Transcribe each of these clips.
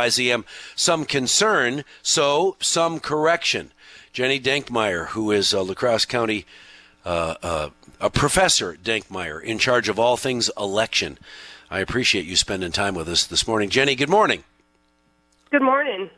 IZM some concern, so some correction. Ginny Denkmeyer, who is a La Crosse County uh, uh, a professor Denkmeyer in charge of all things election. I appreciate you spending time with us this morning. Ginny, good morning. Good morning.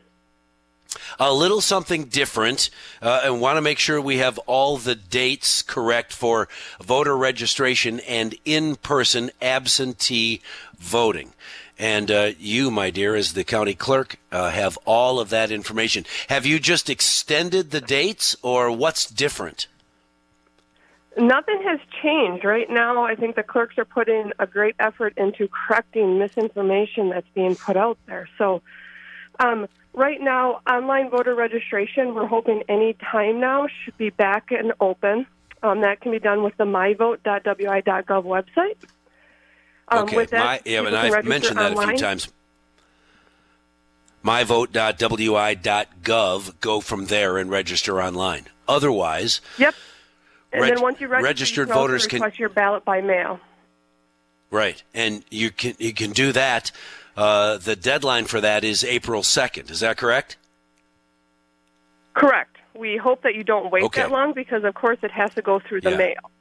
A little something different, uh, and want to make sure we have all the dates correct for voter registration and in person absentee voting. And uh, you, my dear, as the county clerk, uh, have all of that information. Have you just extended the dates, or what's different? Nothing has changed. Right now, I think the clerks are putting a great effort into correcting misinformation that's being put out there. So, um, right now, online voter registration, we're hoping any time now should be back and open. Um, that can be done with the myvote.wi.gov website. Um, okay, that, My, yeah, and I've mentioned that online. a few times. Myvote.wi.gov. Go from there and register online. Otherwise, yep. And reg- then once you register, registered you voters can request your ballot by mail. Right, and you can you can do that. Uh, the deadline for that is April second. Is that correct? Correct. We hope that you don't wait okay. that long because, of course, it has to go through the yeah. mail.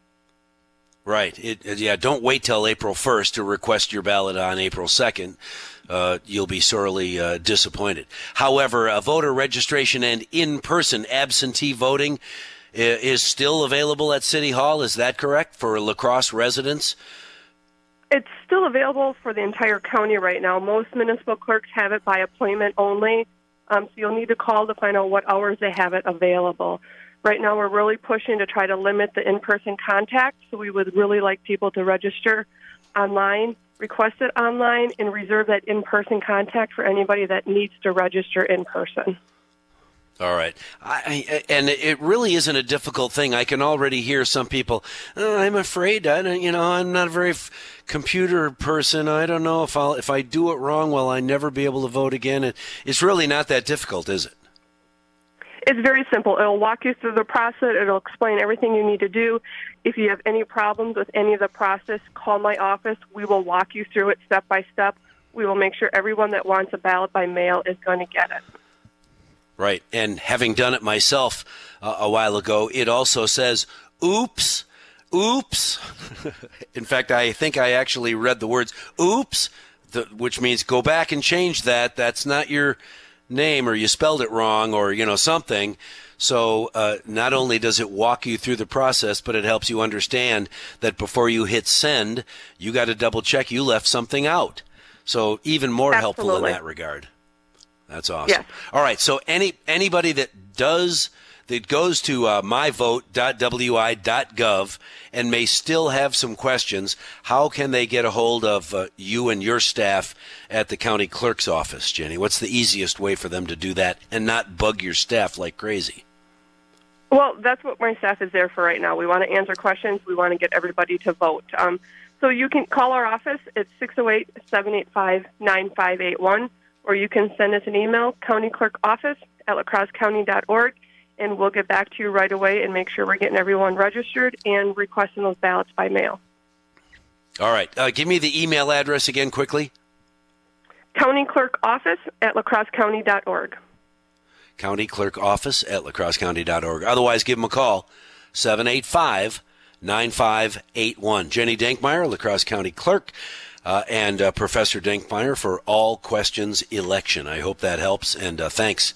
Right. It, yeah. Don't wait till April 1st to request your ballot on April 2nd. Uh, you'll be sorely uh, disappointed. However, a voter registration and in-person absentee voting is still available at City Hall. Is that correct for La Crosse residents? It's still available for the entire county right now. Most municipal clerks have it by appointment only, um, so you'll need to call to find out what hours they have it available. Right now, we're really pushing to try to limit the in person contact, so we would really like people to register online, request it online, and reserve that in person contact for anybody that needs to register in person. All right, I, and it really isn't a difficult thing. I can already hear some people. Oh, I'm afraid. I don't. You know, I'm not a very f- computer person. I don't know if I'll if I do it wrong. Will I never be able to vote again? It's really not that difficult, is it? It's very simple. It'll walk you through the process. It'll explain everything you need to do. If you have any problems with any of the process, call my office. We will walk you through it step by step. We will make sure everyone that wants a ballot by mail is going to get it. Right. And having done it myself uh, a while ago, it also says, oops, oops. In fact, I think I actually read the words, oops, the, which means go back and change that. That's not your name or you spelled it wrong or you know something so uh, not only does it walk you through the process but it helps you understand that before you hit send you got to double check you left something out so even more Absolutely. helpful in that regard that's awesome all right so any anybody that does that goes to uh, myvote.wi.gov and may still have some questions, how can they get a hold of uh, you and your staff at the county clerk's office, Ginny? What's the easiest way for them to do that and not bug your staff like crazy? Well, that's what my staff is there for right now. We want to answer questions. We want to get everybody to vote. Um, so you can call our office at 608 785 9581, or you can send us an email, countyclerkoffice at lacrossecounty.org and we'll get back to you right away and make sure we're getting everyone registered and requesting those ballots by mail. All right. Uh, give me the email address again quickly. County Clerk Office at lacrossecounty.org. County Clerk Office at lacrossecounty.org. Otherwise, give them a call, 785 9581. Ginny Denkmeyer, Lacrosse County Clerk, uh, and uh, Professor Denkmeyer for All Questions Election. I hope that helps, and uh, thanks